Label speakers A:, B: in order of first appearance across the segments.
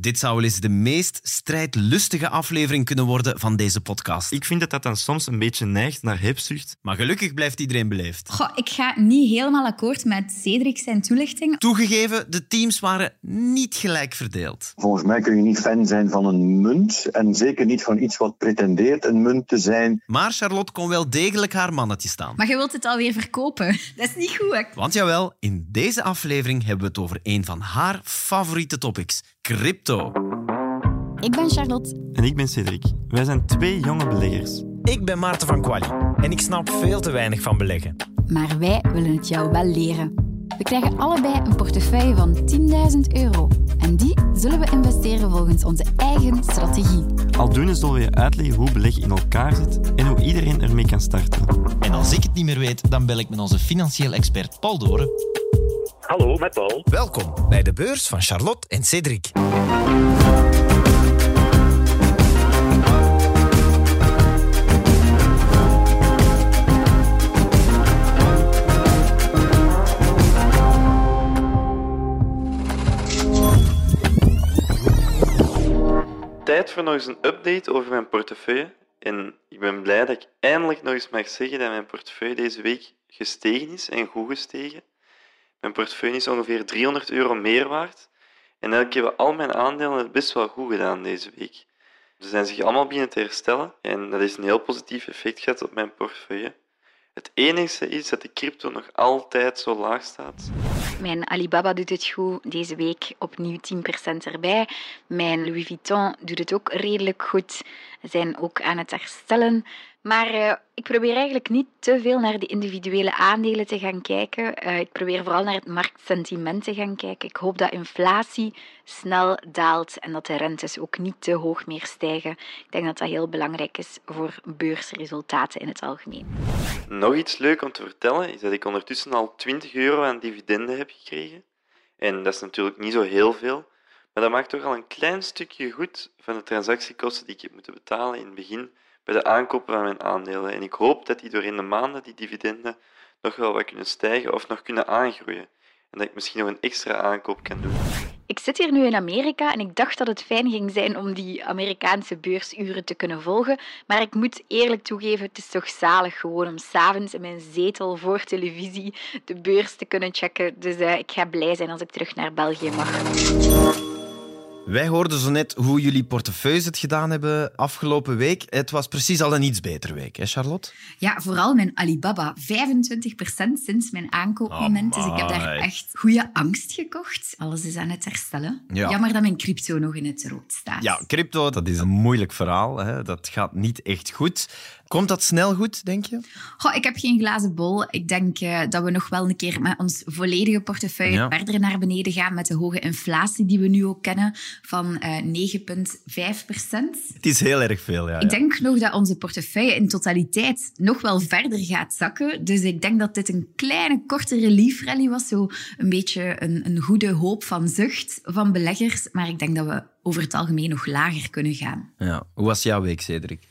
A: Dit zou wel eens de meest strijdlustige aflevering kunnen worden van deze podcast.
B: Ik vind dat dat dan soms een beetje neigt naar hebzucht.
A: Maar gelukkig blijft iedereen beleefd.
C: Goh, ik ga niet helemaal akkoord met Cedric zijn toelichting.
A: Toegegeven, de teams waren niet gelijk verdeeld.
D: Volgens mij kun je niet fan zijn van een munt en zeker niet van iets wat pretendeert een munt te zijn.
A: Maar Charlotte kon wel degelijk haar mannetje staan.
C: Maar je wilt het alweer verkopen. Dat is niet goed. Hè?
A: Want jawel, in deze aflevering hebben we het over een van haar favoriete topics, crypto.
C: Ik ben Charlotte.
B: En ik ben Cedric. Wij zijn twee jonge beleggers.
E: Ik ben Maarten van Quali en ik snap veel te weinig van beleggen.
C: Maar wij willen het jou wel leren. We krijgen allebei een portefeuille van 10.000 euro. En die zullen we investeren volgens onze eigen strategie.
B: Aldoende zullen we je uitleggen hoe beleggen in elkaar zit en hoe iedereen ermee kan starten.
E: En als ik het niet meer weet, dan bel ik met onze financieel expert Paul Doren.
F: Hallo, met Paul.
E: Welkom bij de beurs van Charlotte en Cedric.
B: Nog eens een update over mijn portefeuille. En ik ben blij dat ik eindelijk nog eens mag zeggen dat mijn portefeuille deze week gestegen is en goed gestegen. Mijn portefeuille is ongeveer 300 euro meer waard. En eigenlijk hebben al mijn aandelen het best wel goed gedaan deze week. Ze zijn zich allemaal beginnen te herstellen en dat is een heel positief effect gehad op mijn portefeuille. Het enige is dat de crypto nog altijd zo laag staat.
G: Mijn Alibaba doet het goed, deze week opnieuw 10% erbij. Mijn Louis Vuitton doet het ook redelijk goed, zijn ook aan het herstellen. Maar eh, ik probeer eigenlijk niet te veel naar de individuele aandelen te gaan kijken. Eh, ik probeer vooral naar het marktsentiment te gaan kijken. Ik hoop dat inflatie snel daalt en dat de rentes ook niet te hoog meer stijgen. Ik denk dat dat heel belangrijk is voor beursresultaten in het algemeen.
B: Nog iets leuk om te vertellen is dat ik ondertussen al 20 euro aan dividenden heb gekregen. En dat is natuurlijk niet zo heel veel, maar dat maakt toch al een klein stukje goed van de transactiekosten die ik heb moeten betalen in het begin bij de aankopen van mijn aandelen. En ik hoop dat die door in de maanden, die dividenden, nog wel wat kunnen stijgen of nog kunnen aangroeien. En dat ik misschien nog een extra aankoop kan doen.
G: Ik zit hier nu in Amerika en ik dacht dat het fijn ging zijn om die Amerikaanse beursuren te kunnen volgen. Maar ik moet eerlijk toegeven, het is toch zalig gewoon om s'avonds in mijn zetel voor televisie de beurs te kunnen checken. Dus uh, ik ga blij zijn als ik terug naar België mag.
A: Wij hoorden zo net hoe jullie portefeuilles het gedaan hebben afgelopen week. Het was precies al een iets betere week, hè Charlotte?
C: Ja, vooral mijn Alibaba. 25% sinds mijn aankoopmoment. Dus ik heb daar echt goede angst gekocht. Alles is aan het herstellen.
A: Ja.
C: Jammer dat mijn crypto nog in het rood staat.
A: Ja, crypto, dat is een moeilijk verhaal. Hè. Dat gaat niet echt goed. Komt dat snel goed, denk je?
C: Goh, ik heb geen glazen bol. Ik denk uh, dat we nog wel een keer met ons volledige portefeuille
A: Ja.
C: verder naar beneden gaan met de hoge inflatie die we nu ook kennen van eh 9,5 procent.
A: Het is heel erg veel, ja.
C: Ik denk nog dat onze portefeuille in totaliteit nog wel verder gaat zakken. Dus ik denk dat dit een kleine, korte relief rally was. Zo een beetje een, een goede hoop van zucht van beleggers. Maar ik denk dat we over het algemeen nog lager kunnen gaan.
A: ja. Hoe was jouw week, Cedric?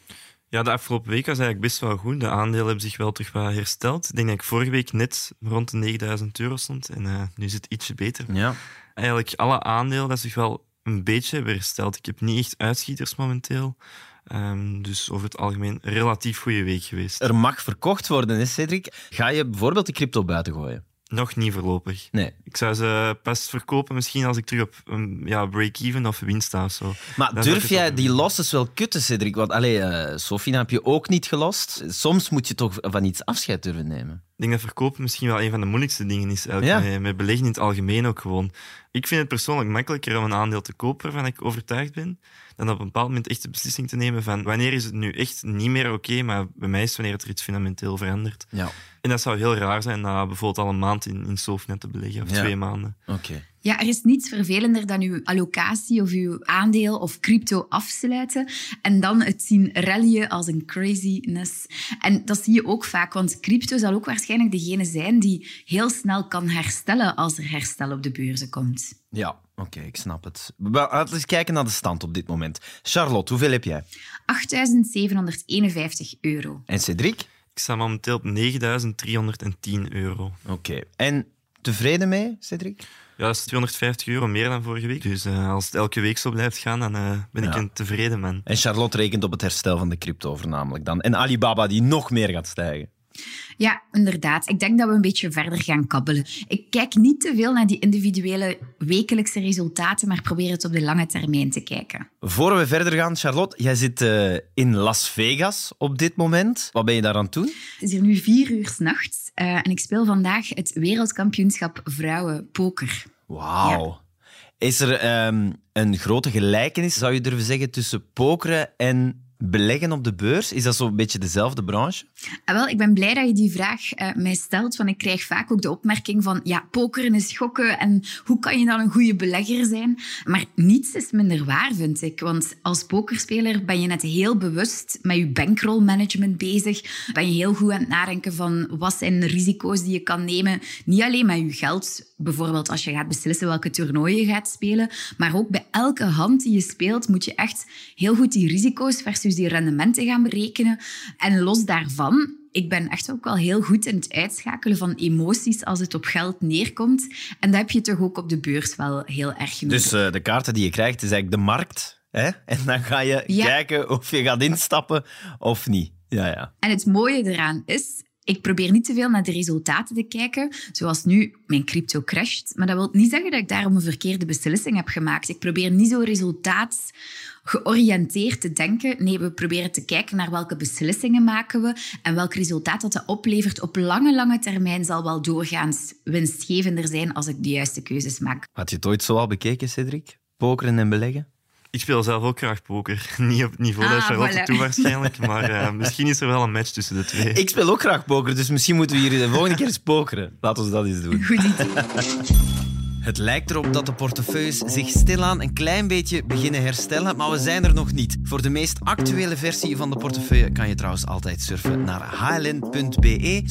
B: Ja, de afgelopen week was eigenlijk best wel goed. De aandelen hebben zich wel terug wat hersteld. Ik denk dat ik vorige week net rond de 9000 euro stond. En eh, nu is het ietsje beter.
A: Ja.
B: Eigenlijk alle aandelen dat zich wel een beetje hebben hersteld. Ik heb niet echt uitschieters momenteel. Ehm, dus over het algemeen een relatief goede week geweest.
A: Er mag verkocht worden, hè, Cedric? Ga je bijvoorbeeld de crypto buiten gooien?
B: Nog niet voorlopig.
A: Nee.
B: Ik zou ze pas verkopen misschien als ik terug op een ja, break-even of winst sta of zo.
A: Maar
B: Dan
A: durf jij die losses wel kutten, Cedric? Want allee, eh Sofina heb je ook niet gelost. Soms moet je toch van iets afscheid durven nemen.
B: Ik denk dat verkopen misschien wel een van de moeilijkste dingen is.
A: Ja.
B: met, met beleggen in het algemeen ook gewoon. Ik vind het persoonlijk makkelijker om een aandeel te kopen waarvan ik overtuigd ben, dan op een bepaald moment echt de beslissing te nemen van wanneer is het nu echt niet meer oké, maar bij mij is het wanneer er iets fundamenteel verandert.
A: Ja,
B: En dat zou heel raar zijn na bijvoorbeeld al een maand in, in Sofnet te beleggen, of
A: Ja.
B: twee maanden.
A: oké.
C: Ja, er is niets vervelender dan uw allocatie of uw aandeel of crypto afsluiten en dan het zien rallyen als een craziness. En dat zie je ook vaak, want crypto zal ook waarschijnlijk degene zijn die heel snel kan herstellen als er herstel op de beurzen komt.
A: Ja, oké, ik snap het. Wel, Laten we eens kijken naar de stand op dit moment. Charlotte, hoeveel heb jij?
C: 8.751 euro.
A: En Cedric?
B: Ik sta momenteel op 9.310 euro.
A: Oké. En tevreden mee, Cedric?
B: Ja, dat is 250 euro meer dan vorige week. Dus uh, als het elke week zo blijft gaan, dan uh, ben ik een tevreden man.
A: En Charlotte rekent op het herstel van de crypto voornamelijk dan. En Alibaba die nog meer gaat stijgen.
C: Ja, inderdaad. Ik denk dat we een beetje verder gaan kabbelen. Ik kijk niet te veel naar die individuele wekelijkse resultaten, maar probeer het op de lange termijn te kijken.
A: Voor we verder gaan, Charlotte, jij zit eh, in Las Vegas op dit moment. Wat ben je daar aan het doen?
C: Het is hier nu vier uur s'nachts uh, en ik speel vandaag het wereldkampioenschap vrouwen poker.
A: Wauw. Is er ehm, een grote gelijkenis, zou je durven zeggen, tussen pokeren en beleggen op de beurs? Is dat zo'n beetje dezelfde branche?
C: Ah, wel, ik ben blij dat je die vraag uh, mij stelt, want ik krijg vaak ook de opmerking van ja, pokeren is gokken en hoe kan je dan een goede belegger zijn? Maar niets is minder waar, vind ik. Want als pokerspeler ben je net heel bewust met je bankrollmanagement bezig. Ben je heel goed aan het nadenken van wat zijn de risico's die je kan nemen. Niet alleen met je geld, bijvoorbeeld als je gaat beslissen welke toernooien je gaat spelen, maar ook bij elke hand die je speelt moet je echt heel goed die risico's versus die rendementen gaan berekenen. En los daarvan, ik ben echt ook wel heel goed in het uitschakelen van emoties als het op geld neerkomt. En dat heb je toch ook op de beurs wel heel erg genoeg.
A: Dus uh, de kaarten die je krijgt, is eigenlijk de markt. Hè? En dan ga je
C: Ja.
A: kijken of je gaat instappen of niet. Ja, ja.
C: En het mooie eraan is, ik probeer niet te veel naar de resultaten te kijken, zoals nu mijn crypto crasht. Maar dat wil niet zeggen dat ik daarom een verkeerde beslissing heb gemaakt. Ik probeer niet zo resultaat georiënteerd te denken. Nee, we proberen te kijken naar welke beslissingen maken we en welk resultaat dat, dat oplevert op lange, lange termijn zal wel doorgaans winstgevender zijn als ik de juiste keuzes maak.
A: Had je het ooit zo al bekeken, Cedric? Pokeren en beleggen?
B: Ik speel zelf ook graag poker. Niet op het niveau dat
C: Ah,
B: Charlotte
C: voilà.
B: toe waarschijnlijk, maar uh, misschien is er wel een match tussen de twee.
A: Ik speel ook graag poker, dus misschien moeten we hier de volgende keer eens pokeren. Laten we dat eens doen.
C: Goed idee.
A: Het lijkt erop dat de portefeuilles zich stilaan een klein beetje beginnen herstellen, maar we zijn er nog niet. Voor de meest actuele versie van de portefeuille kan je trouwens altijd surfen naar hln.be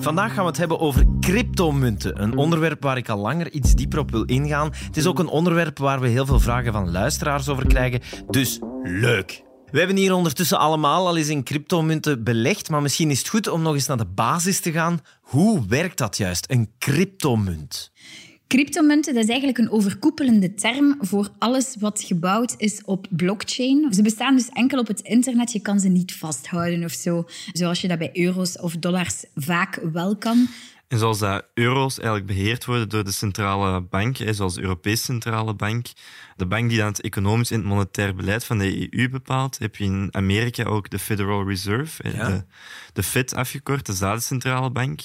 A: Vandaag gaan we het hebben over cryptomunten. Een onderwerp waar ik al langer iets dieper op wil ingaan. Het is ook een onderwerp waar we heel veel vragen van luisteraars over krijgen. Dus leuk! We hebben hier ondertussen allemaal al eens in cryptomunten belegd, maar misschien is het goed om nog eens naar de basis te gaan. Hoe werkt dat juist, een cryptomunt?
C: Cryptomunten dat is eigenlijk een overkoepelende term voor alles wat gebouwd is op blockchain. Ze bestaan dus enkel op het internet. Je kan ze niet vasthouden of zo, zoals je dat bij euro's of dollars vaak wel kan.
B: En zoals dat euro's eigenlijk beheerd worden door de centrale bank, zoals de Europese Centrale Bank, de bank die dan het economisch en het monetair beleid van de EU bepaalt, heb je in Amerika ook de Federal Reserve,
A: Ja.
B: de, de Fed afgekort, de zadencentrale bank.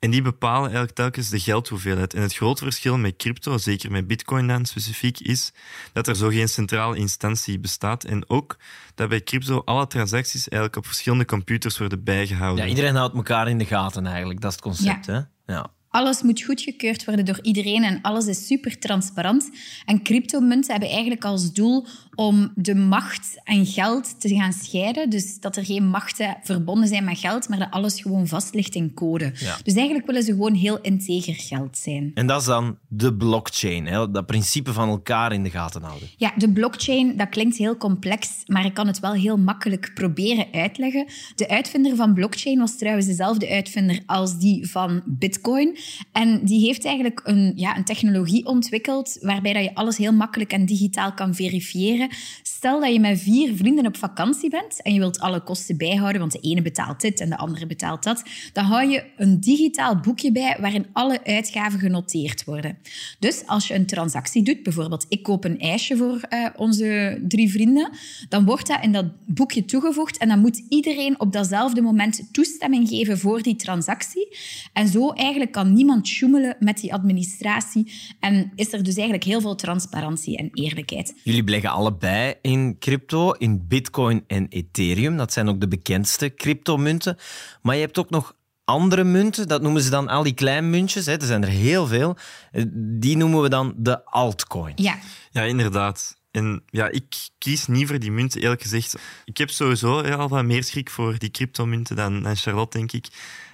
B: En die bepalen eigenlijk telkens de geldhoeveelheid. En het grote verschil met crypto, zeker met bitcoin dan specifiek, is dat er zo geen centrale instantie bestaat. En ook dat bij crypto alle transacties eigenlijk op verschillende computers worden bijgehouden.
A: Ja, iedereen houdt elkaar in de gaten eigenlijk, dat is het concept. Hè? Ja.
C: Alles moet goedgekeurd worden door iedereen en alles is super transparant. En cryptomunten hebben eigenlijk als doel om de macht en geld te gaan scheiden. Dus dat er geen machten verbonden zijn met geld, maar dat alles gewoon vast ligt in code.
A: Ja.
C: Dus eigenlijk willen ze gewoon heel integer geld zijn.
A: En dat is dan de blockchain, hè? dat principe van elkaar in de gaten houden.
C: Ja, de blockchain, dat klinkt heel complex, maar ik kan het wel heel makkelijk proberen uitleggen. De uitvinder van blockchain was trouwens dezelfde uitvinder als die van bitcoin. En die heeft eigenlijk een, ja, een technologie ontwikkeld waarbij dat je alles heel makkelijk en digitaal kan verifiëren. Stel dat je met vier vrienden op vakantie bent en je wilt alle kosten bijhouden, want de ene betaalt dit en de andere betaalt dat, dan hou je een digitaal boekje bij waarin alle uitgaven genoteerd worden. Dus als je een transactie doet, bijvoorbeeld ik koop een ijsje voor eh, onze drie vrienden, dan wordt dat in dat boekje toegevoegd en dan moet iedereen op datzelfde moment toestemming geven voor die transactie. En zo eigenlijk kan niemand sjoemelen met die administratie en is er dus eigenlijk heel veel transparantie en eerlijkheid.
A: Jullie beleggen allebei in crypto, in bitcoin en ethereum. Dat zijn ook de bekendste cryptomunten. Maar je hebt ook nog andere munten, dat noemen ze dan al die kleinmuntjes. Hè. Er zijn er heel veel. Eh, Die noemen we dan de altcoin.
C: Ja,
B: Ja, inderdaad. En ja, ik kies niet voor die munten, eerlijk gezegd. Ik heb sowieso ja, al wat meer schrik voor die cryptomunten dan, dan Charlotte, denk ik.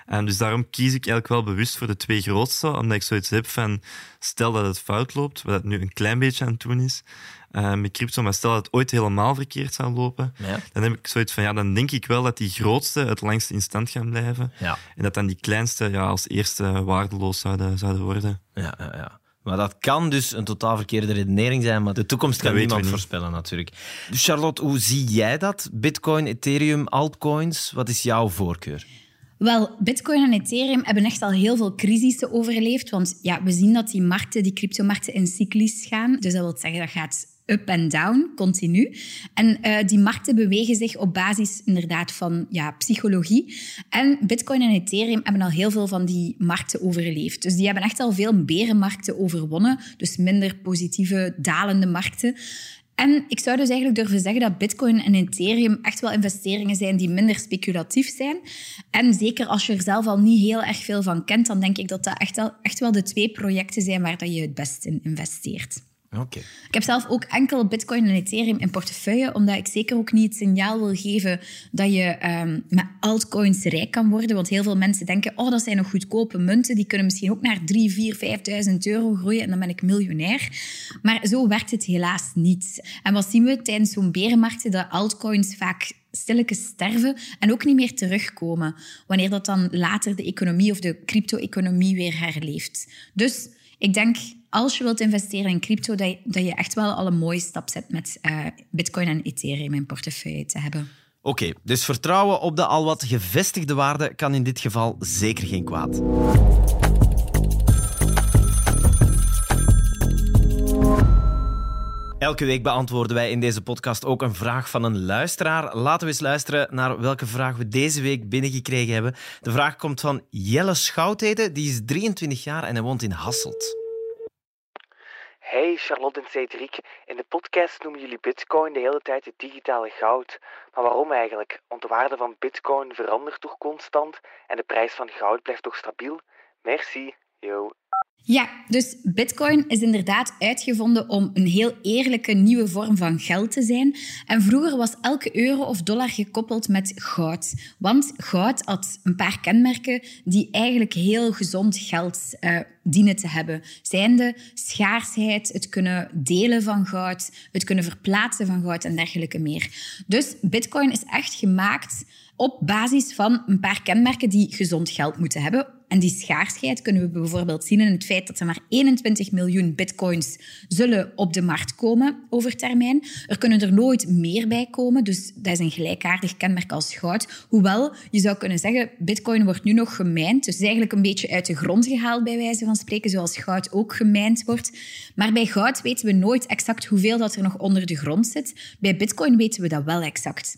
B: En dus daarom kies ik eigenlijk wel bewust voor de twee grootste, omdat ik zoiets heb van, stel dat het fout loopt, wat het nu een klein beetje aan het doen is, eh, met crypto. Maar stel dat het ooit helemaal verkeerd zou lopen,
A: Ja.
B: dan heb ik zoiets van, ja, dan denk ik wel dat die grootste het langste in stand gaan blijven.
A: Ja.
B: En dat dan die kleinste ja, als eerste waardeloos zouden, zouden worden.
A: Ja, ja, ja. Maar dat kan dus een totaal verkeerde redenering zijn, maar de toekomst kan
B: Dat
A: niemand
B: niet.
A: voorspellen natuurlijk. Dus Charlotte, hoe zie jij dat? Bitcoin, Ethereum, altcoins, wat is jouw voorkeur?
C: Wel, Bitcoin en Ethereum hebben echt al heel veel crisissen overleefd. Want ja, we zien dat die markten, die cryptomarkten, in cyclies gaan. Dus dat wil zeggen dat gaat up en down, continu. En eh, die markten bewegen zich op basis inderdaad van ja, psychologie. En Bitcoin en Ethereum hebben al heel veel van die markten overleefd. Dus die hebben echt al veel berenmarkten overwonnen. Dus minder positieve, dalende markten. En ik zou dus eigenlijk durven zeggen dat Bitcoin en Ethereum echt wel investeringen zijn die minder speculatief zijn. En zeker als je er zelf al niet heel erg veel van kent, dan denk ik dat dat echt wel, echt wel de twee projecten zijn waar dat je het best in investeert. Ik heb zelf ook enkel Bitcoin en Ethereum in portefeuille, omdat ik zeker ook niet het signaal wil geven dat je ehm, met altcoins rijk kan worden. Want heel veel mensen denken, oh, dat zijn nog goedkope munten, die kunnen misschien ook naar 3, 4, 5.000 euro groeien en dan ben ik miljonair. Maar zo werkt het helaas niet. En wat zien we tijdens zo'n berenmarkten? Dat altcoins vaak stilletjes sterven en ook niet meer terugkomen, wanneer dat dan later de economie of de crypto-economie weer herleeft. Dus ik denk, als je wilt investeren in crypto, dat je, echt wel al een mooie stap zet met eh, Bitcoin en Ethereum in portefeuille te hebben.
A: Oké, dus vertrouwen op de al wat gevestigde waarde kan in dit geval zeker geen kwaad. Elke week beantwoorden wij in deze podcast ook een vraag van een luisteraar. Laten we eens luisteren naar welke vraag we deze week binnengekregen hebben. De vraag komt van Jelle Schoutheden, die is 23 jaar en hij woont in Hasselt.
H: Hey Charlotte en Cedric, in de podcast noemen jullie Bitcoin de hele tijd het digitale goud. Maar waarom eigenlijk? Want de waarde van Bitcoin verandert toch constant en de prijs van goud blijft toch stabiel? Merci,
C: Ja, dus Bitcoin is inderdaad uitgevonden om een heel eerlijke nieuwe vorm van geld te zijn. En vroeger was elke euro of dollar gekoppeld met goud. Want goud had een paar kenmerken die eigenlijk heel gezond geld eh, dienen te hebben. Zijnde schaarsheid, het kunnen delen van goud, het kunnen verplaatsen van goud en dergelijke meer. Dus Bitcoin is echt gemaakt op basis van een paar kenmerken die gezond geld moeten hebben. En die schaarsheid kunnen we bijvoorbeeld zien in het feit dat er maar 21 miljoen bitcoins zullen op de markt komen over termijn. Er kunnen er nooit meer bij komen, dus dat is een gelijkaardig kenmerk als goud. Hoewel, je zou kunnen zeggen, bitcoin wordt nu nog gemijnd, dus eigenlijk een beetje uit de grond gehaald bij wijze van spreken, zoals goud ook gemijnd wordt. Maar bij goud weten we nooit exact hoeveel dat er nog onder de grond zit. Bij bitcoin weten we dat wel exact.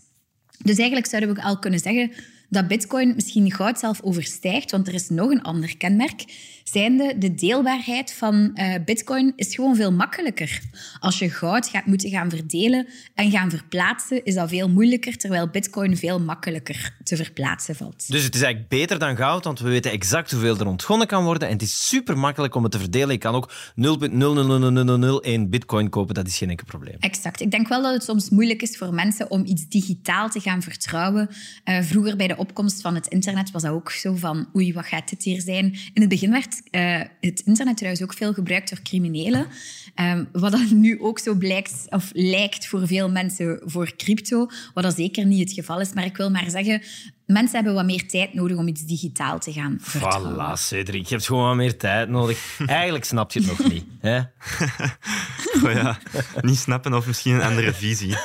C: Dus eigenlijk zouden we al kunnen zeggen dat bitcoin misschien goud zelf overstijgt, want er is nog een ander kenmerk. Zijnde, de deelbaarheid van uh, bitcoin is gewoon veel makkelijker. Als je goud gaat moeten gaan verdelen en gaan verplaatsen, is dat veel moeilijker, terwijl bitcoin veel makkelijker te verplaatsen valt.
A: Dus het is eigenlijk beter dan goud, want we weten exact hoeveel er ontgonnen kan worden en het is super makkelijk om het te verdelen. Je kan ook 0,00001 bitcoin kopen, dat is geen enkel probleem.
C: Exact. Ik denk wel dat het soms moeilijk is voor mensen om iets digitaal te gaan vertrouwen. Uh, vroeger bij de opkomst van het internet was dat ook zo van oei, wat gaat dit hier zijn? In het begin werd uh, het internet trouwens ook veel gebruikt door criminelen. Um, wat dat nu ook zo blijkt, of lijkt voor veel mensen voor crypto, wat dat zeker niet het geval is. Maar ik wil maar zeggen, mensen hebben wat meer tijd nodig om iets digitaal te gaan vertrouwen.
A: Voilà, Cedric. Je hebt gewoon wat meer tijd nodig. Eigenlijk snap je het nog niet. Hè?
B: oh ja, niet snappen of misschien een andere visie.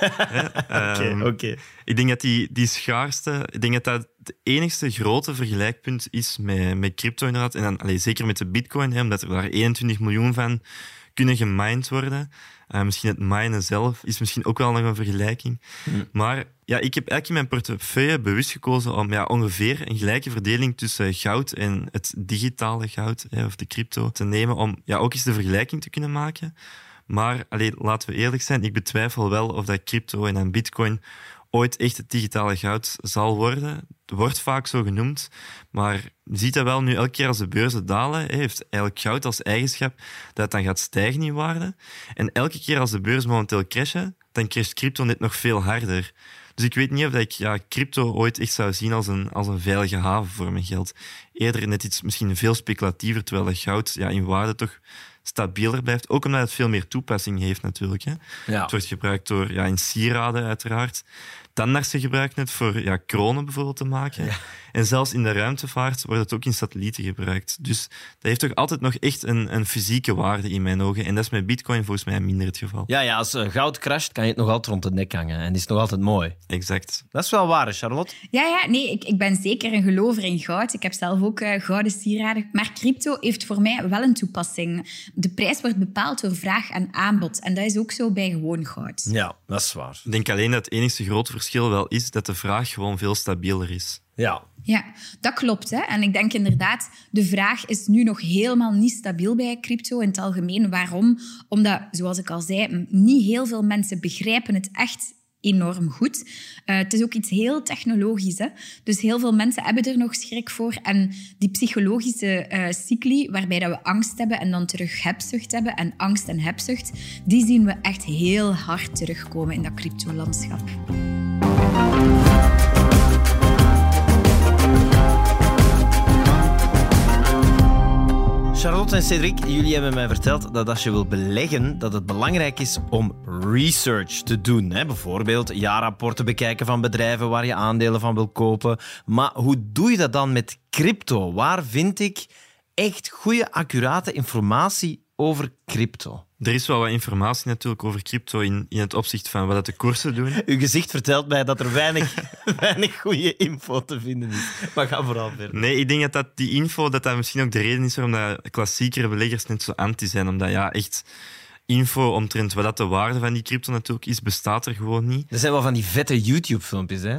A: Oké, um, okay.
B: Ik denk dat die, die schaarste... Ik denk dat dat het enigste grote vergelijkpunt is met, met crypto inderdaad. En dan, allez, zeker met de bitcoin, hè, omdat er daar 21 miljoen van kunnen gemined worden. Uh, misschien het minen zelf is misschien ook wel nog een vergelijking. Mm. Maar ja, ik heb eigenlijk in mijn portefeuille bewust gekozen om ja, ongeveer een gelijke verdeling tussen goud en het digitale goud, hè, of de crypto, te nemen om ja, ook eens de vergelijking te kunnen maken. Maar allee, laten we eerlijk zijn, ik betwijfel wel of dat crypto en dan bitcoin ooit echt het digitale goud zal worden. Wordt vaak zo genoemd, maar je ziet dat wel nu elke keer als de beurzen dalen, heeft eigenlijk goud als eigenschap dat het dan gaat stijgen in waarde. En elke keer als de beurs momenteel crashen, dan crasht crypto net nog veel harder. Dus ik weet niet of ik ja, crypto ooit echt zou zien als een, als een veilige haven voor mijn geld. Eerder net iets misschien veel speculatiever, terwijl dat goud ja, in waarde toch stabieler blijft. Ook omdat het veel meer toepassing heeft natuurlijk. Hè.
A: Ja.
B: Het wordt gebruikt door, ja, in sieraden uiteraard. Tandartsen gebruiken het voor ja, kronen bijvoorbeeld te maken. En zelfs in de ruimtevaart wordt het ook in satellieten gebruikt. Dus dat heeft toch altijd nog echt een, een fysieke waarde in mijn ogen. En dat is met bitcoin volgens mij minder het geval.
A: Ja, ja, als eh, goud crasht, kan je het nog altijd rond de nek hangen. En is het nog altijd mooi.
B: Exact.
A: Dat is wel waar, Charlotte.
C: Ja, ja, nee, ik, ik ben zeker een gelover in goud. Ik heb zelf ook eh, gouden sieraden. Maar crypto heeft voor mij wel een toepassing. De prijs wordt bepaald door vraag en aanbod. En dat is ook zo bij gewoon goud.
A: Ja, dat is waar.
B: Ik denk alleen dat het enige grote verschil wel is dat de vraag gewoon veel stabieler is.
A: Ja.
C: Ja, dat klopt. Hè? En ik denk inderdaad, de vraag is nu nog helemaal niet stabiel bij crypto in het algemeen. Waarom? Omdat, zoals ik al zei, niet heel veel mensen begrijpen het echt enorm goed. Eh, het is ook iets heel technologisch. Hè? Dus heel veel mensen hebben er nog schrik voor. En die psychologische eh, cycli, waarbij dat we angst hebben en dan terug hebzucht hebben, en angst en hebzucht, die zien we echt heel hard terugkomen in dat cryptolandschap.
A: Charlotte en Cedric, jullie hebben mij verteld dat als je wil beleggen, dat het belangrijk is om research te doen. Hè? Bijvoorbeeld jaarrapporten bekijken van bedrijven waar je aandelen van wil kopen. Maar hoe doe je dat dan met crypto? Waar vind ik echt goede, accurate informatie over crypto?
B: Er is wel wat informatie natuurlijk over crypto in, in het opzicht van wat dat de koersen doen.
A: Uw gezicht vertelt mij dat er weinig, weinig goede info te vinden is. Maar ga vooral verder.
B: Nee, ik denk dat, dat die info dat dat misschien ook de reden is waarom dat klassiekere beleggers net zo anti zijn. Omdat ja, echt info omtrent wat dat de waarde van die crypto natuurlijk is, bestaat er gewoon niet.
A: Er zijn wel van die vette YouTube-filmpjes, hè?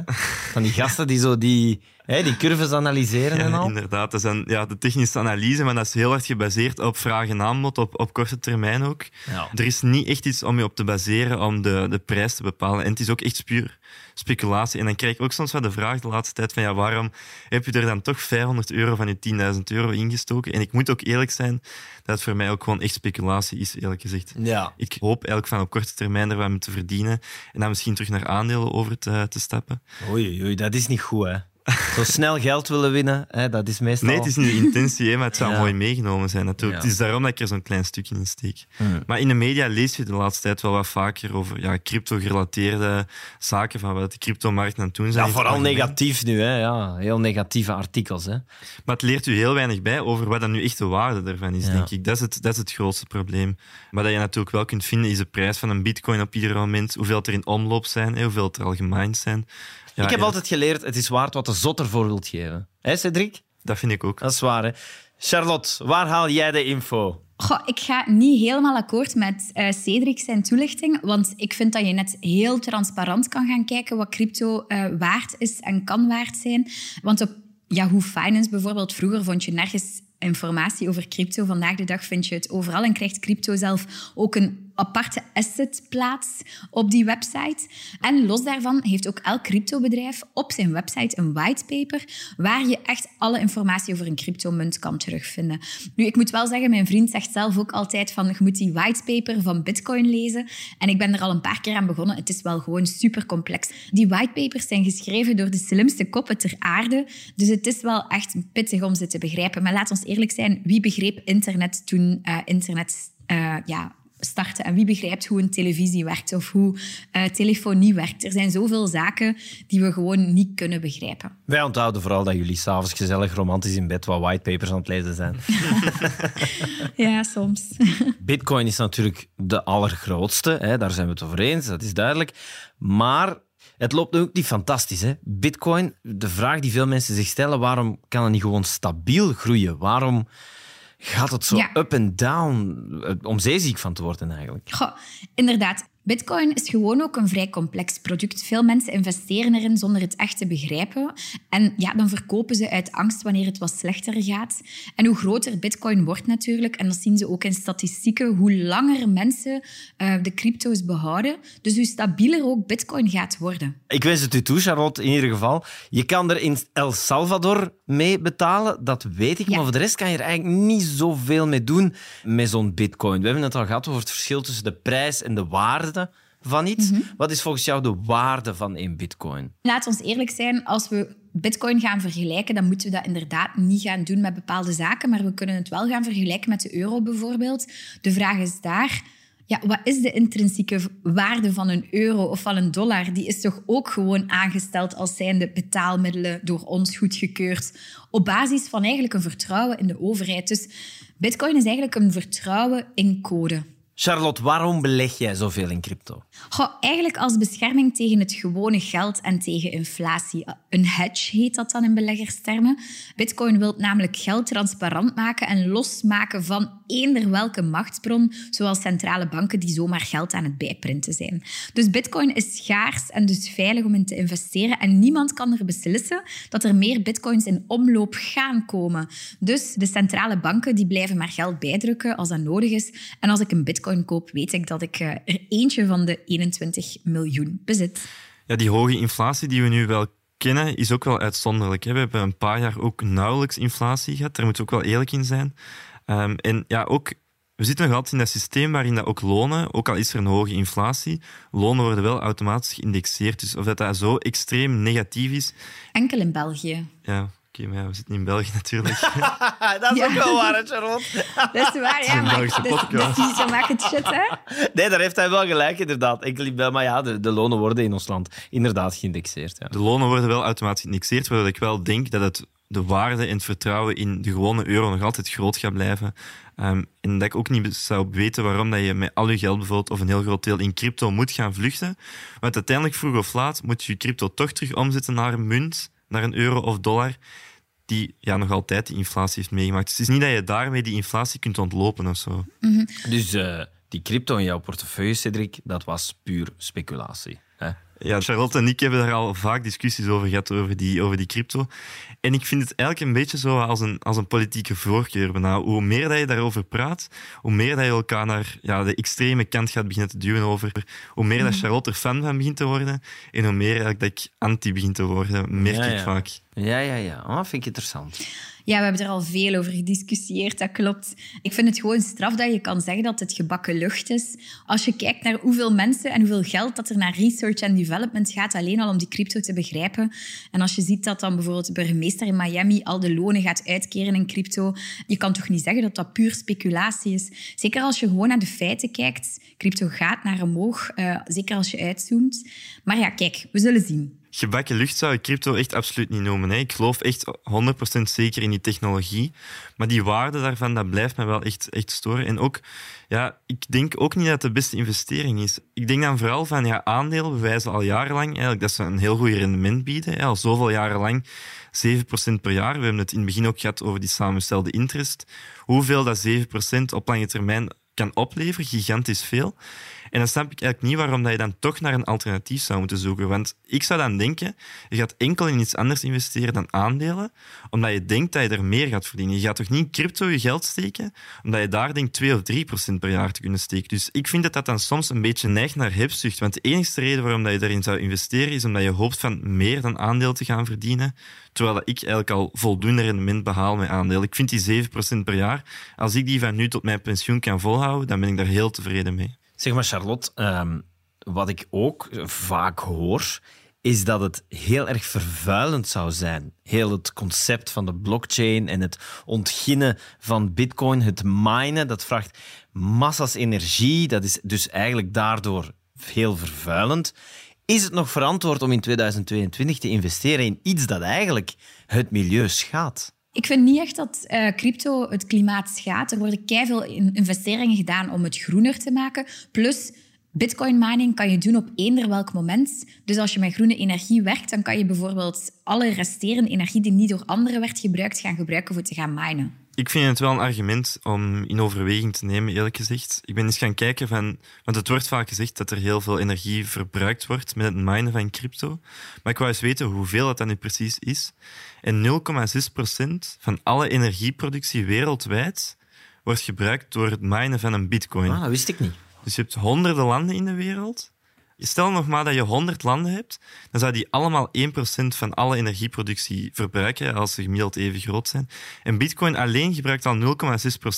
A: Van die gasten die zo die, hè, die curves analyseren en
B: Ja,
A: al.
B: inderdaad, dat is dan, ja, de technische analyse, maar dat is heel erg gebaseerd op vraag en aanbod, op, op korte termijn ook.
A: Ja.
B: Er is niet echt iets om je op te baseren om de, de prijs te bepalen. En het is ook echt puur speculatie. En dan krijg ik ook soms wel de vraag de laatste tijd van ja, waarom heb je er dan toch 500 euro van je 10.000 euro ingestoken? En ik moet ook eerlijk zijn dat het voor mij ook gewoon echt speculatie is, eerlijk gezegd.
A: Ja.
B: Ik hoop eigenlijk van op korte termijn er wat mee te verdienen en dan misschien terug naar aandelen over te, te stappen.
A: Oei, oei, dat is niet goed, hè? Zo snel geld willen winnen, hè, dat is meestal...
B: Nee, het is niet de intentie, hè, maar het zou
A: Ja.
B: mooi meegenomen zijn natuurlijk.
A: Ja.
B: Het is daarom dat ik er zo'n klein stukje in steek.
A: Hmm.
B: Maar in de media lees je de laatste tijd wel wat vaker over ja, crypto-gerelateerde zaken, van wat de cryptomarkt aan het doen zijn.
A: Ja, vooral negatief nu, hè? Ja, heel negatieve artikels, hè?
B: Maar het leert u heel weinig bij over wat dan nu echt de waarde ervan is,
A: Ja.
B: denk ik. Dat is, het, dat is het grootste probleem. Maar dat je natuurlijk wel kunt vinden, is de prijs van een bitcoin op ieder moment, hoeveel er in omloop zijn, hè, hoeveel er al gemined zijn. Ja,
A: ik heb altijd geleerd, het is waard wat de zot ervoor wilt geven. Hé, Cedric?
B: Dat vind ik ook.
A: Dat is waar, hè? Charlotte, waar haal jij de info?
C: Goh, ik ga niet helemaal akkoord met eh Cedric zijn toelichting, want ik vind dat je net heel transparant kan gaan kijken wat crypto eh, waard is en kan waard zijn. Want op Yahoo Finance bijvoorbeeld, vroeger vond je nergens informatie over crypto. Vandaag de dag vind je het overal en krijgt crypto zelf ook een aparte assetplaats op die website. En los daarvan heeft ook elk cryptobedrijf op zijn website een whitepaper waar je echt alle informatie over een cryptomunt kan terugvinden. Nu, ik moet wel zeggen, mijn vriend zegt zelf ook altijd van je moet die whitepaper van Bitcoin lezen. En ik ben er al een paar keer aan begonnen. Het is wel gewoon super complex. Die whitepapers zijn geschreven door de slimste koppen ter aarde. Dus het is wel echt pittig om ze te begrijpen. Maar laat ons eerlijk zijn, wie begreep internet toen eh, internet eh, ja, starten en wie begrijpt hoe een televisie werkt of hoe eh, telefonie werkt. Er zijn zoveel zaken die we gewoon niet kunnen begrijpen.
A: Wij onthouden vooral dat jullie s'avonds gezellig romantisch in bed wat whitepapers aan het lezen zijn.
C: Ja, soms.
A: Bitcoin is natuurlijk de allergrootste, hè? daar zijn we het over eens, dat is duidelijk. Maar het loopt ook niet fantastisch. Hè? Bitcoin, de vraag die veel mensen zich stellen, waarom kan het niet gewoon stabiel groeien? Waarom gaat het zo
C: Ja.
A: up en down? Eh, Om zeeziek van te worden eigenlijk.
C: Goh, inderdaad. Bitcoin is gewoon ook een vrij complex product. Veel mensen investeren erin zonder het echt te begrijpen. En ja, dan verkopen ze uit angst wanneer het wat slechter gaat. En hoe groter Bitcoin wordt natuurlijk, en dat zien ze ook in statistieken, hoe langer mensen eh, de crypto's behouden. Dus hoe stabieler ook Bitcoin gaat worden.
A: Ik wens het u toe, Charlotte, in ieder geval. Je kan er in El Salvador mee betalen, dat weet ik.
C: Ja.
A: Maar voor de rest kan je er eigenlijk niet zoveel mee doen met zo'n bitcoin. We hebben het al gehad over het verschil tussen de prijs en de waarde van iets. Wat is volgens jou de waarde van één bitcoin?
C: Laat ons eerlijk zijn, als we bitcoin gaan vergelijken, dan moeten we dat inderdaad niet gaan doen met bepaalde zaken, maar we kunnen het wel gaan vergelijken met de euro bijvoorbeeld. De vraag is daar, ja, wat is de intrinsieke waarde van een euro of van een dollar? Die is toch ook gewoon aangesteld als zijnde betaalmiddelen door ons goedgekeurd op basis van eigenlijk een vertrouwen in de overheid. Dus bitcoin is eigenlijk een vertrouwen in code.
A: Charlotte, waarom beleg jij zoveel in crypto?
C: Goh, eigenlijk als bescherming tegen het gewone geld en tegen inflatie. Een hedge heet dat dan in beleggerstermen. Bitcoin wil namelijk geld transparant maken en losmaken van eender welke machtsbron, zoals centrale banken die zomaar geld aan het bijprinten zijn. Dus bitcoin is schaars en dus veilig om in te investeren en niemand kan er beslissen dat er meer bitcoins in omloop gaan komen. Dus de centrale banken die blijven maar geld bijdrukken als dat nodig is. En als ik een bitcoin koop, weet ik dat ik er eentje van de 21 miljoen bezit.
B: Ja, die hoge inflatie die we nu wel kennen, is ook wel uitzonderlijk. We hebben een paar jaar ook nauwelijks inflatie gehad. Daar moeten we ook wel eerlijk in zijn. Um, en ja, ook, we zitten nog altijd in dat systeem waarin dat ook lonen, ook al is er een hoge inflatie, lonen worden wel automatisch geïndexeerd. Dus of dat, dat zo extreem negatief is...
C: Enkel in België.
B: Ja, Oké, maar ja, we zitten in België natuurlijk.
A: dat is ook wel waar, hè, Charlotte?
C: Dat is waar, ja. Maar
B: Belgische
C: dus,
B: podcast.
C: dus zo maakt het shit, hè?
A: Nee, daar heeft hij wel gelijk, inderdaad. Enkel maar ja, de, de lonen worden in ons land inderdaad geïndexeerd. Ja.
B: De lonen worden wel automatisch geïndexeerd, waardoor ik wel denk dat het de waarde en het vertrouwen in de gewone euro nog altijd groot gaat blijven. Ehm, en dat ik ook niet zou weten waarom dat je met al je geld bijvoorbeeld of een heel groot deel in crypto moet gaan vluchten. Want uiteindelijk, vroeg of laat, moet je je crypto toch terug omzetten naar een munt, naar een euro of dollar, die ja, nog altijd die inflatie heeft meegemaakt. Dus het is niet dat je daarmee die inflatie kunt ontlopen of zo.
A: Dus eh, die crypto in jouw portefeuille, Cedric, dat was puur speculatie.
B: Ja, Charlotte en ik hebben daar al vaak discussies over gehad, over die, over die crypto. En ik vind het eigenlijk een beetje zo als een, als een politieke voorkeur. bijna. Hoe meer dat je daarover praat, hoe meer dat je elkaar naar ja, de extreme kant gaat beginnen te duwen over. Hoe meer dat Charlotte er fan van begint te worden, en hoe meer eigenlijk dat ik anti begin te worden, merk
A: Ja,
B: ik vaak.
A: Ja, ja, ja. Oh, vind ik interessant.
C: Ja, we hebben er al veel over gediscussieerd, dat klopt. Ik vind het gewoon straf dat je kan zeggen dat het gebakken lucht is. Als je kijkt naar hoeveel mensen en hoeveel geld dat er naar research en development gaat, alleen al om die crypto te begrijpen. En als je ziet dat dan bijvoorbeeld de burgemeester in Miami al de lonen gaat uitkeren in crypto, je kan toch niet zeggen dat dat puur speculatie is. Zeker als je gewoon naar de feiten kijkt. Crypto gaat naar omhoog, eh, zeker als je uitzoomt. Maar ja, kijk, we zullen zien.
B: Gebakken lucht zou ik crypto echt absoluut niet noemen. Hè. Ik geloof echt 100% zeker in die technologie. Maar die waarde daarvan, dat blijft me wel echt, echt storen. En ook, ja, ik denk ook niet dat het de beste investering is. Ik denk dan vooral van, ja, aandelen bewijzen al jarenlang eigenlijk dat ze een heel goed rendement bieden. Hè. Al zoveel jaren lang 7% per jaar. We hebben het in het begin ook gehad over die samengestelde interest. Hoeveel dat 7% op lange termijn kan opleveren, gigantisch veel. En dan snap ik eigenlijk niet waarom dat je dan toch naar een alternatief zou moeten zoeken. Want ik zou dan denken, je gaat enkel in iets anders investeren dan aandelen, omdat je denkt dat je er meer gaat verdienen. Je gaat toch niet in crypto je geld steken, omdat je daar denkt 2 of 3 procent per jaar te kunnen steken. Dus ik vind dat dat dan soms een beetje neigt naar hebzucht. Want de enige reden waarom dat je daarin zou investeren, is omdat je hoopt van meer dan aandeel te gaan verdienen. Terwijl ik eigenlijk al voldoende rendement behaal met aandelen. Ik vind die 7% per jaar, als ik die van nu tot mijn pensioen kan volhouden, dan ben ik daar heel tevreden mee.
A: Zeg maar, Charlotte, ehm, wat ik ook vaak hoor, is dat het heel erg vervuilend zou zijn. Heel het concept van de blockchain en het ontginnen van bitcoin, het minen, dat vraagt massa's energie. Dat is dus eigenlijk daardoor heel vervuilend. Is het nog verantwoord om in 2022 te investeren in iets dat eigenlijk het milieu schaadt?
C: Ik vind niet echt dat eh, crypto het klimaat schaadt. Er worden keiveel in- investeringen gedaan om het groener te maken. Plus, bitcoin mining kan je doen op eender welk moment. Dus als je met groene energie werkt, dan kan je bijvoorbeeld alle resterende energie die niet door anderen werd gebruikt, gaan gebruiken voor te gaan minen.
B: Ik vind het wel een argument om in overweging te nemen, eerlijk gezegd. Ik ben eens gaan kijken van... Want het wordt vaak gezegd dat er heel veel energie verbruikt wordt met het minen van crypto. Maar ik wou eens weten hoeveel dat dan nu precies is. En 0,6% van alle energieproductie wereldwijd wordt gebruikt door het minen van een bitcoin.
A: Ah, dat wist ik niet.
B: Dus je hebt honderden landen in de wereld. Stel nog maar dat je 100 landen hebt, dan zou die allemaal 1% van alle energieproductie verbruiken, als ze gemiddeld even groot zijn. En Bitcoin alleen gebruikt al 0,6%.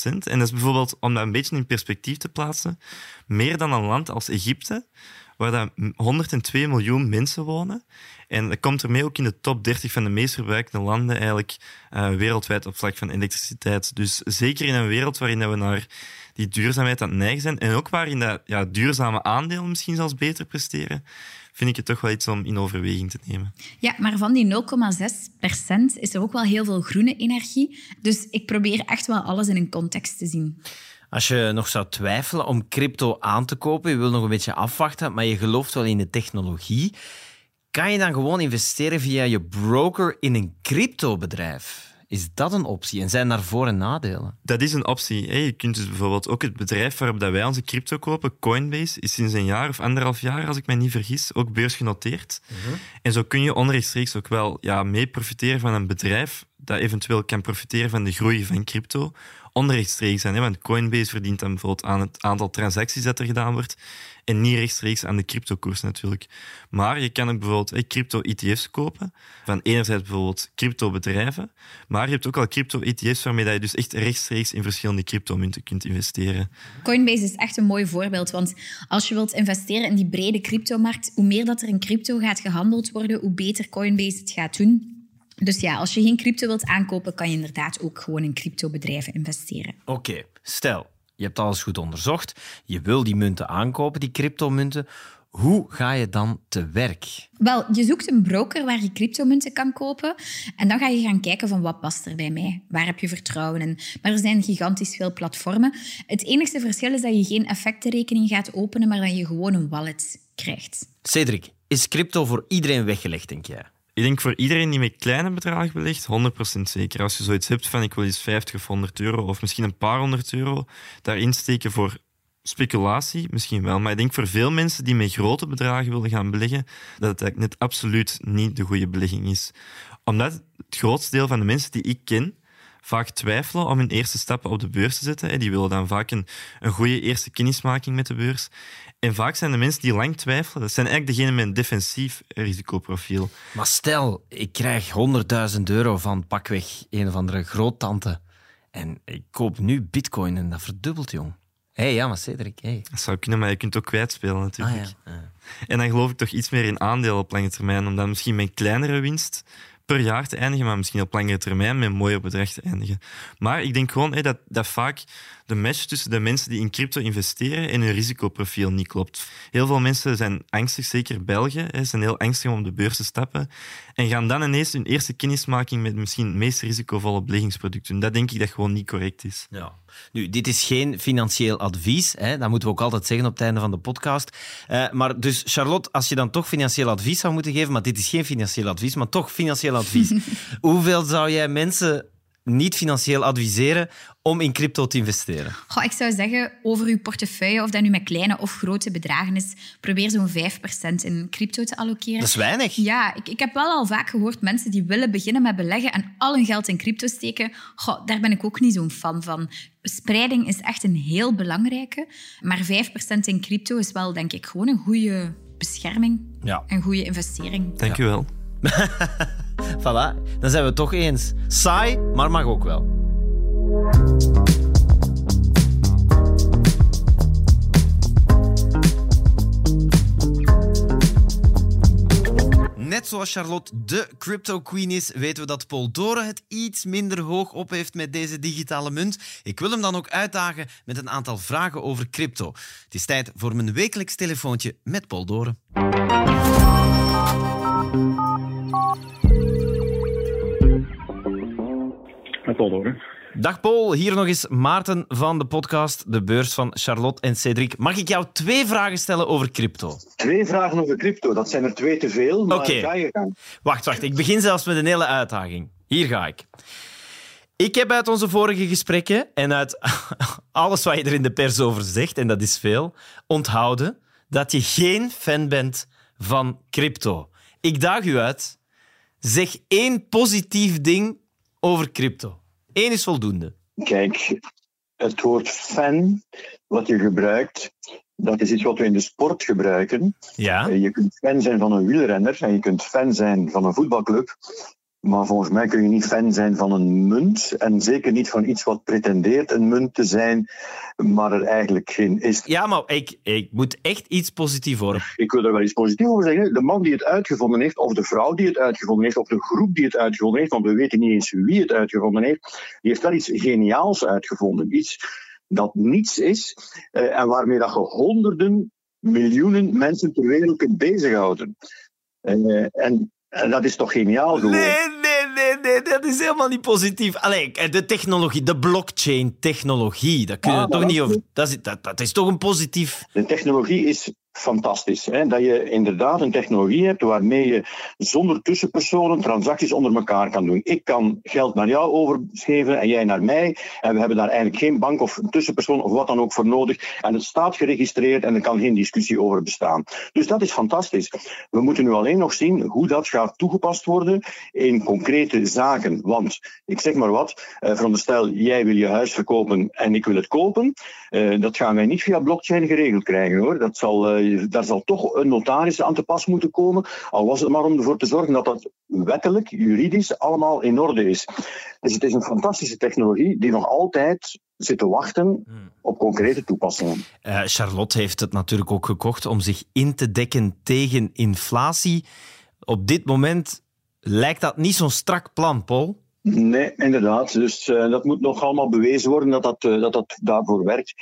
B: En dat is bijvoorbeeld, om dat een beetje in perspectief te plaatsen, meer dan een land als Egypte, waar dat 102 miljoen mensen wonen. En dat komt ermee ook in de top 30 van de meest verbruikte landen eigenlijk uh, wereldwijd op vlak van elektriciteit. Dus zeker in een wereld waarin we naar die duurzaamheid aan het neigen zijn en ook waarin dat, ja, duurzame aandelen misschien zelfs beter presteren, vind ik het toch wel iets om in overweging te nemen.
C: Ja, maar van die 0,6 procent is er ook wel heel veel groene energie. Dus ik probeer echt wel alles in een context te zien.
A: Als je nog zou twijfelen om crypto aan te kopen, je wil nog een beetje afwachten, maar je gelooft wel in de technologie, kan je dan gewoon investeren via je broker in een cryptobedrijf? Is dat een optie? En zijn daar voor- en nadelen?
B: Dat is een optie. Je kunt dus bijvoorbeeld ook het bedrijf waarop wij onze crypto kopen, Coinbase, is sinds een jaar of anderhalf jaar, als ik mij niet vergis, ook beursgenoteerd. Mhm. En zo kun je onrechtstreeks ook wel ja, mee profiteren van een bedrijf dat eventueel kan profiteren van de groei van crypto onrechtstreeks zijn. Hè? Want Coinbase verdient dan bijvoorbeeld aan het aantal transacties dat er gedaan wordt en niet rechtstreeks aan de cryptokoers natuurlijk. Maar je kan ook bijvoorbeeld crypto-ETF's kopen van enerzijds bijvoorbeeld cryptobedrijven, maar je hebt ook al crypto-ETF's waarmee je dus echt rechtstreeks in verschillende cryptomunten kunt investeren.
C: Coinbase is echt een mooi voorbeeld, want als je wilt investeren in die brede cryptomarkt, hoe meer dat er in crypto gaat gehandeld worden, hoe beter Coinbase het gaat doen. Dus ja, als je geen crypto wilt aankopen, kan je inderdaad ook gewoon in cryptobedrijven investeren.
A: Oké, stel, je hebt alles goed onderzocht. Je wil die munten aankopen, die cryptomunten. Hoe ga je dan te werk?
C: Wel, je zoekt een broker waar je cryptomunten kan kopen. En dan ga je gaan kijken van wat past er bij mij? Waar heb je vertrouwen in? Maar er zijn gigantisch veel platformen. Het enige verschil is dat je geen effectenrekening gaat openen, maar dat je gewoon een wallet krijgt.
A: Cedric, is crypto voor iedereen weggelegd, denk jij?
B: Ik denk voor iedereen die met kleine bedragen belegt, 100% zeker. Als je zoiets hebt van ik wil eens 50 of 100 euro of misschien een paar honderd euro daarin steken voor speculatie, misschien wel. Maar ik denk voor veel mensen die met grote bedragen willen gaan beleggen, dat het net absoluut niet de goede belegging is. Omdat het grootste deel van de mensen die ik ken, vaak twijfelen om hun eerste stappen op de beurs te zetten. Die willen dan vaak een, een goede eerste kennismaking met de beurs. En vaak zijn de mensen die lang twijfelen, dat zijn eigenlijk degenen met een defensief risicoprofiel.
A: Maar stel, ik krijg 100.000 euro van pakweg een of andere groottante. En ik koop nu bitcoin en dat verdubbelt, jong. Hé, hey, ja, maar Cedric, hey.
B: Dat zou kunnen, maar je kunt ook kwijtspelen natuurlijk. Ah, ja. En dan geloof ik toch iets meer in aandelen op lange termijn, omdat misschien mijn kleinere winst per jaar te eindigen, maar misschien op langere termijn met een mooier bedrag te eindigen. Maar ik denk gewoon dat, dat vaak de match tussen de mensen die in crypto investeren en hun risicoprofiel niet klopt. Heel veel mensen zijn angstig, zeker Belgen, hè, zijn heel angstig om op de beurs te stappen en gaan dan ineens hun eerste kennismaking met misschien het meest risicovolle beleggingsproducten. Dat denk ik dat gewoon niet correct is.
A: Ja. Nu, dit is geen financieel advies, hè? dat moeten we ook altijd zeggen op het einde van de podcast. Uh, maar dus, Charlotte, als je dan toch financieel advies zou moeten geven, maar dit is geen financieel advies, maar toch financieel advies. Hoeveel zou jij mensen niet financieel adviseren om in crypto te investeren?
C: Goh, ik zou zeggen, over uw portefeuille, of dat nu met kleine of grote bedragen is, probeer zo'n 5% in crypto te allokeren.
A: Dat is weinig.
C: Ja, ik, ik heb wel al vaak gehoord mensen die willen beginnen met beleggen en al hun geld in crypto steken. Goh, daar ben ik ook niet zo'n fan van. Spreiding is echt een heel belangrijke, maar 5% in crypto is wel, denk ik, gewoon een goede bescherming. Ja. Een goede investering.
B: Dank u wel.
A: voilà, dan zijn we het toch eens. Saai, maar mag ook wel. Net zoals Charlotte de crypto queen is, weten we dat Paul het iets minder hoog op heeft met deze digitale munt. Ik wil hem dan ook uitdagen met een aantal vragen over crypto. Het is tijd voor mijn wekelijks telefoontje met Paul Doren. Dag Paul, hier nog eens Maarten van de podcast De Beurs van Charlotte en Cedric. Mag ik jou twee vragen stellen over crypto?
D: Twee vragen over crypto, dat zijn er twee te veel, maar ga je gang.
A: Wacht, wacht, ik begin zelfs met een hele uitdaging. Hier ga ik. Ik heb uit onze vorige gesprekken en uit alles wat je er in de pers over zegt, en dat is veel, onthouden dat je geen fan bent van crypto. Ik daag u uit. Zeg één positief ding over crypto. Eén is voldoende.
D: Kijk, het woord fan, wat je gebruikt, dat is iets wat we in de sport gebruiken.
A: Ja.
D: Je kunt fan zijn van een wielrenner en je kunt fan zijn van een voetbalclub. Maar volgens mij kun je niet fan zijn van een munt. En zeker niet van iets wat pretendeert een munt te zijn, maar er eigenlijk geen is.
A: Ja, maar ik, ik moet echt iets positiefs horen.
D: Ik wil er wel iets positiefs over zeggen. De man die het uitgevonden heeft, of de vrouw die het uitgevonden heeft, of de groep die het uitgevonden heeft, want we weten niet eens wie het uitgevonden heeft, die heeft wel iets geniaals uitgevonden. Iets dat niets is eh, en waarmee dat je honderden, miljoenen mensen ter wereld kunt bezighouden. Eh, en, en dat is toch geniaal gewoon.
A: Nee, nee, nee, nee, dat is helemaal niet positief. Allee, de technologie, de blockchain-technologie, daar kun je
D: Ah,
A: toch niet
D: dat-
A: over... Dat is, dat, dat is toch een positief...
D: De technologie is fantastisch. Hè? Dat je inderdaad een technologie hebt waarmee je zonder tussenpersonen transacties onder elkaar kan doen. Ik kan geld naar jou overgeven en jij naar mij. En we hebben daar eigenlijk geen bank of tussenpersoon of wat dan ook voor nodig. En het staat geregistreerd en er kan geen discussie over bestaan. Dus dat is fantastisch. We moeten nu alleen nog zien hoe dat gaat toegepast worden in concrete zaken. Want ik zeg maar wat, eh, veronderstel jij wil je huis verkopen en ik wil het kopen. Eh, dat gaan wij niet via blockchain geregeld krijgen hoor. Dat zal, eh, daar zal toch een notaris aan te pas moeten komen. Al was het maar om ervoor te zorgen dat dat wettelijk, juridisch allemaal in orde is. Dus het is een fantastische technologie die nog altijd zit te wachten op concrete toepassingen.
A: Eh, Charlotte heeft het natuurlijk ook gekocht om zich in te dekken tegen inflatie. Op dit moment lijkt dat niet zo'n strak plan, Paul.
D: Nee, inderdaad. Dus eh, dat moet nog allemaal bewezen worden dat dat, eh, dat, dat daarvoor werkt.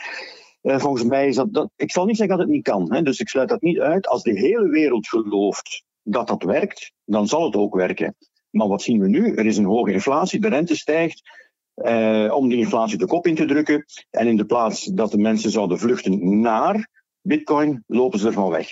D: Eh, volgens mij is dat, dat. Ik zal niet zeggen dat het niet kan. Hè, dus ik sluit dat niet uit. Als de hele wereld gelooft dat dat werkt, dan zal het ook werken. Maar wat zien we nu? Er is een hoge inflatie, de rente stijgt. eh, om die inflatie de kop in te drukken. En in de plaats dat de mensen zouden vluchten naar Bitcoin, lopen ze ervan weg.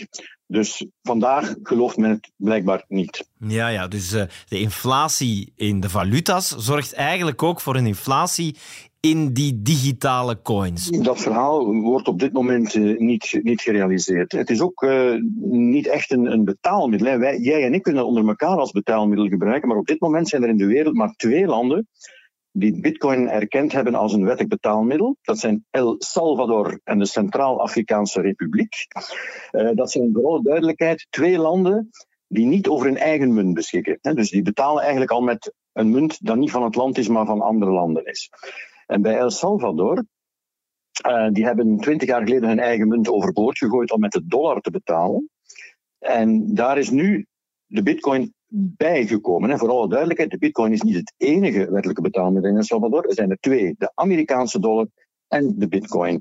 D: Dus vandaag gelooft men het blijkbaar niet.
A: Ja, ja, dus eh, de inflatie in de valuta's zorgt eigenlijk ook voor een inflatie in die digitale coins.
D: Dat verhaal wordt op dit moment eh, niet, niet gerealiseerd. Het is ook eh, niet echt een, een betaalmiddel. Wij, jij en ik kunnen onder elkaar als betaalmiddel gebruiken, maar op dit moment zijn er in de wereld maar twee landen die Bitcoin erkend hebben als een wettig betaalmiddel. Dat zijn El Salvador en de Centraal-Afrikaanse Republiek. Eh, dat zijn voor alle duidelijkheid twee landen die niet over een eigen munt beschikken. Dus die betalen eigenlijk al met een munt dat niet van het land is, maar van andere landen is. En bij El Salvador, eh, die hebben twintig jaar geleden hun eigen munt overboord gegooid om met de dollar te betalen. En daar is nu de bitcoin bijgekomen. En voor alle duidelijkheid, de bitcoin is niet het enige wettelijke betaalmiddel in El Salvador. Er zijn er twee, de Amerikaanse dollar en de bitcoin.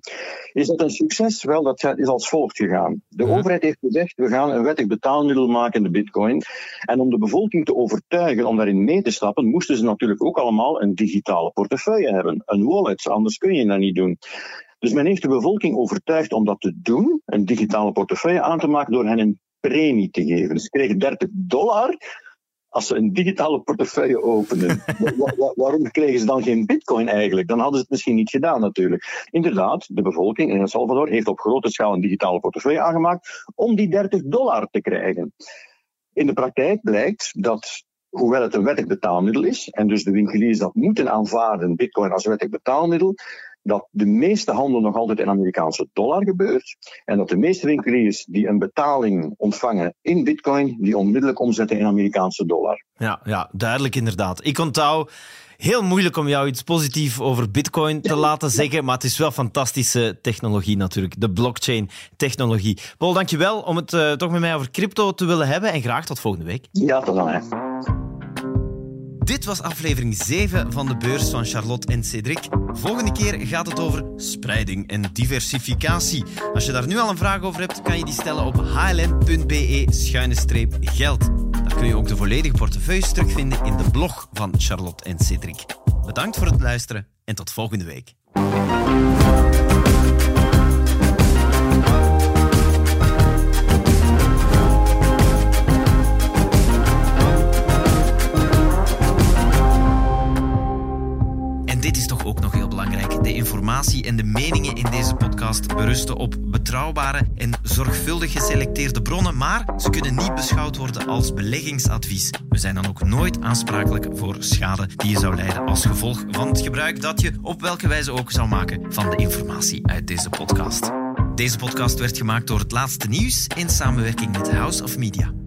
D: Is dat een succes? Wel, dat is als volgt gegaan. De overheid heeft gezegd, we gaan een wettig betaalmiddel maken, de bitcoin. En om de bevolking te overtuigen om daarin mee te stappen, moesten ze natuurlijk ook allemaal een digitale portefeuille hebben. Een wallet, anders kun je dat niet doen. Dus men heeft de bevolking overtuigd om dat te doen, een digitale portefeuille aan te maken, door hen een premie te geven. Ze kregen 30 dollar als ze een digitale portefeuille openen. Wa- wa- waarom kregen ze dan geen bitcoin eigenlijk? Dan hadden ze het misschien niet gedaan natuurlijk. Inderdaad, de bevolking in El Salvador heeft op grote schaal een digitale portefeuille aangemaakt om die 30 dollar te krijgen. In de praktijk blijkt dat, hoewel het een wettig betaalmiddel is, en dus de winkeliers dat moeten aanvaarden, bitcoin als wettig betaalmiddel, dat de meeste handel nog altijd in Amerikaanse dollar gebeurt. En dat de meeste winkeliers die een betaling ontvangen in bitcoin, die onmiddellijk omzetten in Amerikaanse dollar.
A: Ja, ja, duidelijk inderdaad. Ik onthoud heel moeilijk om jou iets positiefs over Bitcoin te laten zeggen, maar het is wel fantastische technologie natuurlijk, de blockchain-technologie. Paul, dankjewel om het eh, toch met mij over crypto te willen hebben en graag tot volgende week.
D: Ja, tot dan. Hè.
A: Dit was aflevering 7 van de beurs van Charlotte en Cedric. Volgende keer gaat het over spreiding en diversificatie. Als je daar nu al een vraag over hebt, kan je die stellen op hlm.be-geld. Daar kun je ook de volledige portefeuilles terugvinden in de blog van Charlotte en Cedric. Bedankt voor het luisteren en tot volgende week. Informatie en de meningen in deze podcast berusten op betrouwbare en zorgvuldig geselecteerde bronnen, maar ze kunnen niet beschouwd worden als beleggingsadvies. We zijn dan ook nooit aansprakelijk voor schade die je zou lijden als gevolg van het gebruik dat je op welke wijze ook zou maken van de informatie uit deze podcast. Deze podcast werd gemaakt door het laatste nieuws in samenwerking met House of Media.